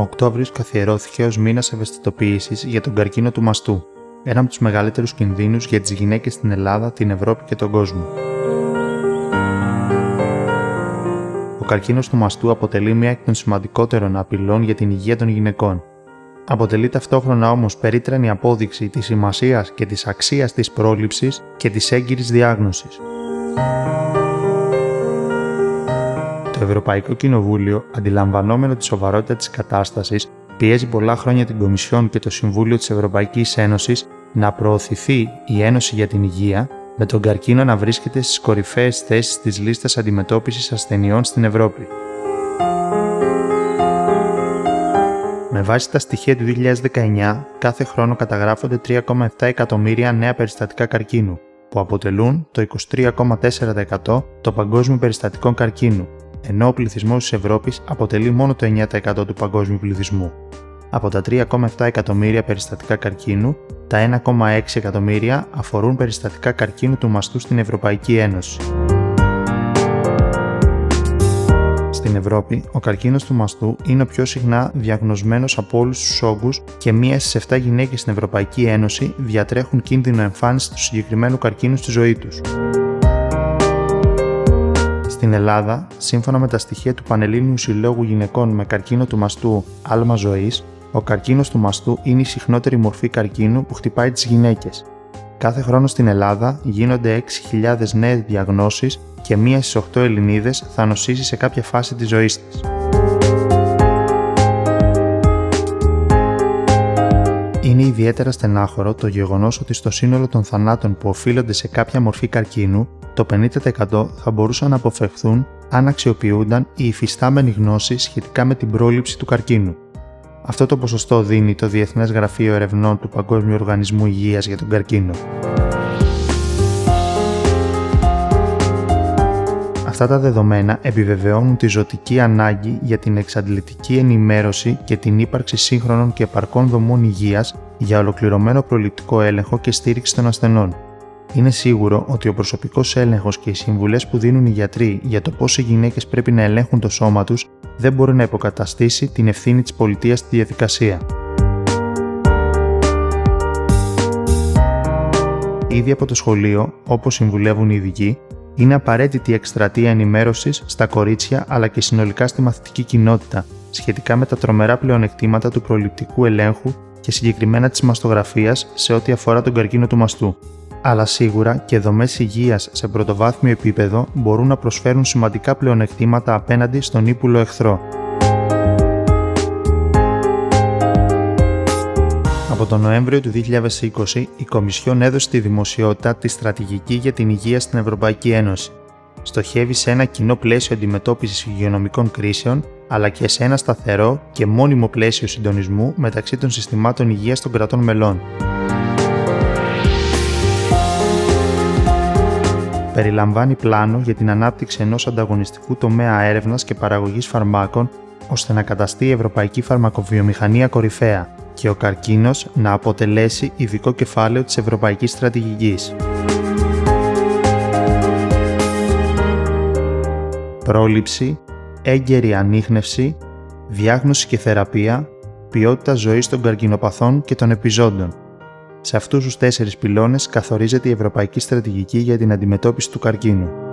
ο Οκτώβριος καθιερώθηκε ως μήνας ευαισθητοποίησης για τον καρκίνο του μαστού, ένα από τους μεγαλύτερους κινδύνους για τις γυναίκες στην Ελλάδα, την Ευρώπη και τον κόσμο. Ο καρκίνος του μαστού αποτελεί μία εκ των σημαντικότερων απειλών για την υγεία των γυναικών. Αποτελεί ταυτόχρονα όμως περίτρανη απόδειξη της σημασίας και της αξίας της πρόληψης και της έγκυρης διάγνωσης. Το Ευρωπαϊκό Κοινοβούλιο, αντιλαμβανόμενο τη σοβαρότητα της κατάστασης, πιέζει πολλά χρόνια την Κομισιόν και το Συμβούλιο της Ευρωπαϊκής Ένωσης να προωθηθεί η Ένωση για την Υγεία, με τον καρκίνο να βρίσκεται στις κορυφαίες θέσεις της λίστας αντιμετώπισης ασθενειών στην Ευρώπη. Με βάση τα στοιχεία του 2019, κάθε χρόνο καταγράφονται 3,7 εκατομμύρια νέα περιστατικά καρκίνου, που αποτελούν το 23,4% των παγκόσμιων περιστατικών καρκίνου, ενώ ο πληθυσμός της Ευρώπης αποτελεί μόνο το 9% του παγκόσμιου πληθυσμού. Από τα 3,7 εκατομμύρια περιστατικά καρκίνου, τα 1,6 εκατομμύρια αφορούν περιστατικά καρκίνου του μαστού στην Ευρωπαϊκή Ένωση. Στην Ευρώπη, ο καρκίνος του μαστού είναι ο πιο συχνά διαγνωσμένος από όλους τους όγκους και μία στις 7 γυναίκες στην Ευρωπαϊκή Ένωση διατρέχουν κίνδυνο εμφάνισης του συγκεκριμένου καρκίνου στη ζωή τους. Στην Ελλάδα, σύμφωνα με τα στοιχεία του Πανελλήνιου Συλλόγου Γυναικών με καρκίνο του μαστού Άλμα Ζωής, ο καρκίνος του μαστού είναι η συχνότερη μορφή καρκίνου που χτυπάει τις γυναίκες. Κάθε χρόνο στην Ελλάδα γίνονται 6.000 νέες διαγνώσεις και μία στις 8 Ελληνίδες θα νοσήσει σε κάποια φάση της ζωής της. Είναι ιδιαίτερα στενάχωρο το γεγονός ότι στο σύνολο των θανάτων που οφείλονται σε κάποια μορφή καρκίνου, το 50% θα μπορούσαν να αποφευχθούν αν αξιοποιούνταν η υφιστάμενη γνώση σχετικά με την πρόληψη του καρκίνου. Αυτό το ποσοστό δίνει το Διεθνές Γραφείο Ερευνών του Παγκόσμιου Οργανισμού Υγείας για τον καρκίνο. Αυτά τα δεδομένα επιβεβαιώνουν τη ζωτική ανάγκη για την εξαντλητική ενημέρωση και την ύπαρξη σύγχρονων και επαρκών δομών υγείας για ολοκληρωμένο προληπτικό έλεγχο και στήριξη των ασθενών. Είναι σίγουρο ότι ο προσωπικός έλεγχος και οι συμβουλές που δίνουν οι γιατροί για το πώς οι γυναίκες πρέπει να ελέγχουν το σώμα τους δεν μπορεί να υποκαταστήσει την ευθύνη της πολιτείας στη διαδικασία. Ήδη από το σχολείο, όπως συμβουλεύουν οι ειδικοί, είναι απαραίτητη η εκστρατεία ενημέρωσης στα κορίτσια αλλά και συνολικά στη μαθητική κοινότητα σχετικά με τα τρομερά πλεονεκτήματα του προληπτικού ελέγχου και συγκεκριμένα της μαστογραφίας σε ό,τι αφορά τον καρκίνο του μαστού αλλά σίγουρα και δομές υγείας σε πρωτοβάθμιο επίπεδο μπορούν να προσφέρουν σημαντικά πλεονεκτήματα απέναντι στον ύπουλο εχθρό. Από τον Νοέμβριο του 2020, η Κομισιόν έδωσε στη δημοσιότητα τη στρατηγική για την υγεία στην Ευρωπαϊκή Ένωση. Στοχεύει σε ένα κοινό πλαίσιο αντιμετώπισης υγειονομικών κρίσεων, αλλά και σε ένα σταθερό και μόνιμο πλαίσιο συντονισμού μεταξύ των συστημάτων υγείας των κρατών μελών. Περιλαμβάνει πλάνο για την ανάπτυξη ενός ανταγωνιστικού τομέα έρευνας και παραγωγής φαρμάκων ώστε να καταστεί η ευρωπαϊκή φαρμακοβιομηχανία κορυφαία και ο καρκίνος να αποτελέσει ειδικό κεφάλαιο της ευρωπαϊκής στρατηγικής. Πρόληψη, έγκαιρη ανείχνευση, διάγνωση και θεραπεία, ποιότητα ζωής των καρκινοπαθών και των επιζώντων – σε αυτούς τους τέσσερις πυλώνες καθορίζεται η Ευρωπαϊκή Στρατηγική για την Αντιμετώπιση του Καρκίνου.